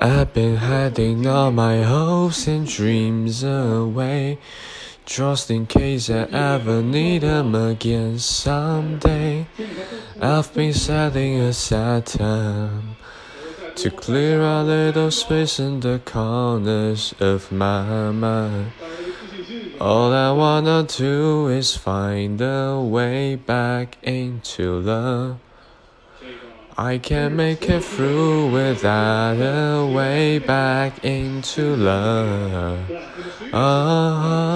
I've been hiding all my hopes and dreams away. Just in case I ever need them again someday. I've been setting aside time to clear a little space in the corners of my mind. All I wanna do is find a way back into love. I can't make it through without a way back into love. Oh,